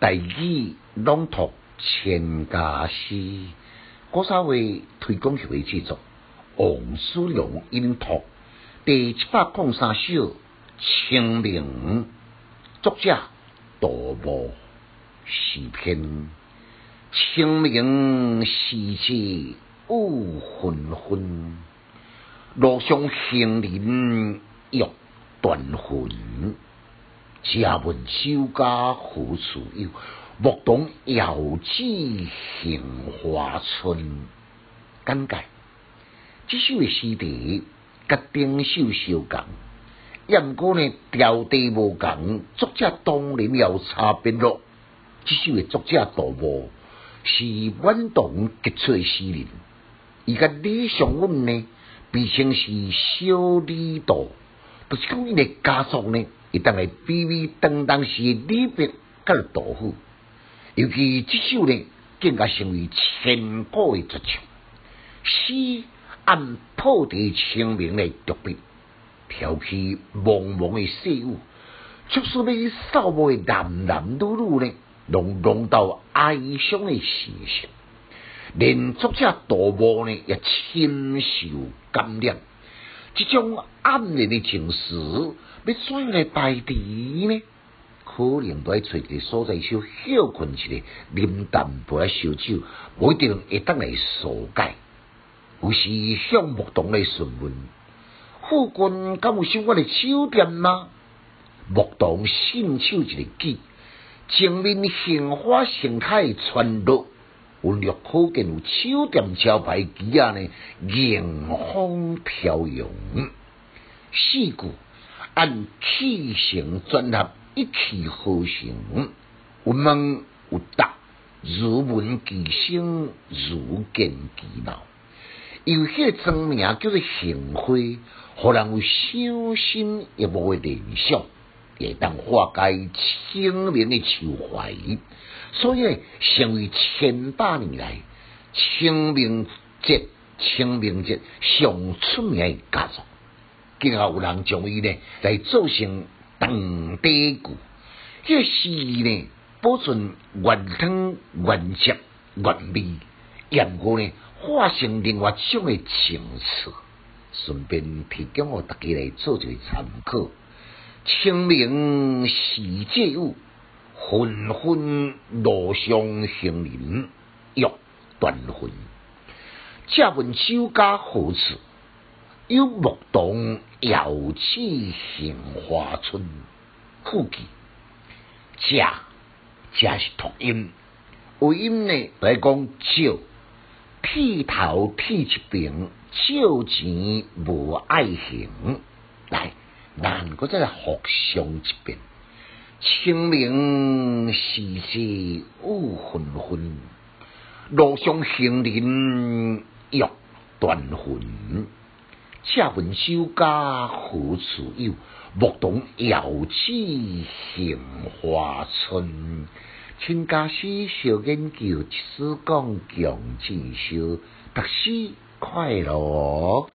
大义朗读千家诗，古三位推广协会制作，王思良音读第七百零三首《清明》，作者杜牧诗篇。清明时节雨纷纷，路上行人欲断魂。借问酒家何处有？牧童遥指杏花村。简介：这首的诗题甲顶首相共，毋过呢调地无共，作者当然有差别咯。这首的作者杜牧是晚唐杰出的诗人，伊甲李尚温呢，被称是小李杜，就是讲伊的家族呢。伊当来比比当当时李白甲杜甫，尤其这首呢，更加成为千古的绝唱。诗按破地清明的独笔，飘起蒙蒙的细雨，就使要扫墓的男男女女呢，拢浓到哀伤的心情。连作者杜牧呢，也深受感染。这种暗恋的情绪，要怎样来排除呢？可能都要找一个所在，小休困一下，啉淡薄小酒，不一定会当来疏解。有时向牧童来询问：附近敢有想我的酒店吗？牧童信手一个记，前面杏花盛开传落。有绿可见有酒店招牌旗啊呢，迎风飘扬。四句按气声转合，一气呵成。有问有答，如闻其声，如见其貌。有些真名叫做杏花，互人有伤心亦无会联想，也当化解清明的愁怀。所以成为千百年来清明节、清明节上出名的家族，今后有人将伊呢来做成长地句，这诗呢保存原汤原汁原味，然后呢化成另外一种的情词，顺便提供我大家来做一个参考。清明时节雨。纷纷路上行人欲断魂。借问酒家何处？有牧童遥指杏花村。副记：借借是读音，为音呢来讲借，剃头剃一平，借钱无爱行。来，搁再来复上一遍。清明时节雨纷纷，路上行人欲断魂。借问酒家何处有？牧童遥指杏花村。请家师小研究，一丝讲强进修，读书快乐。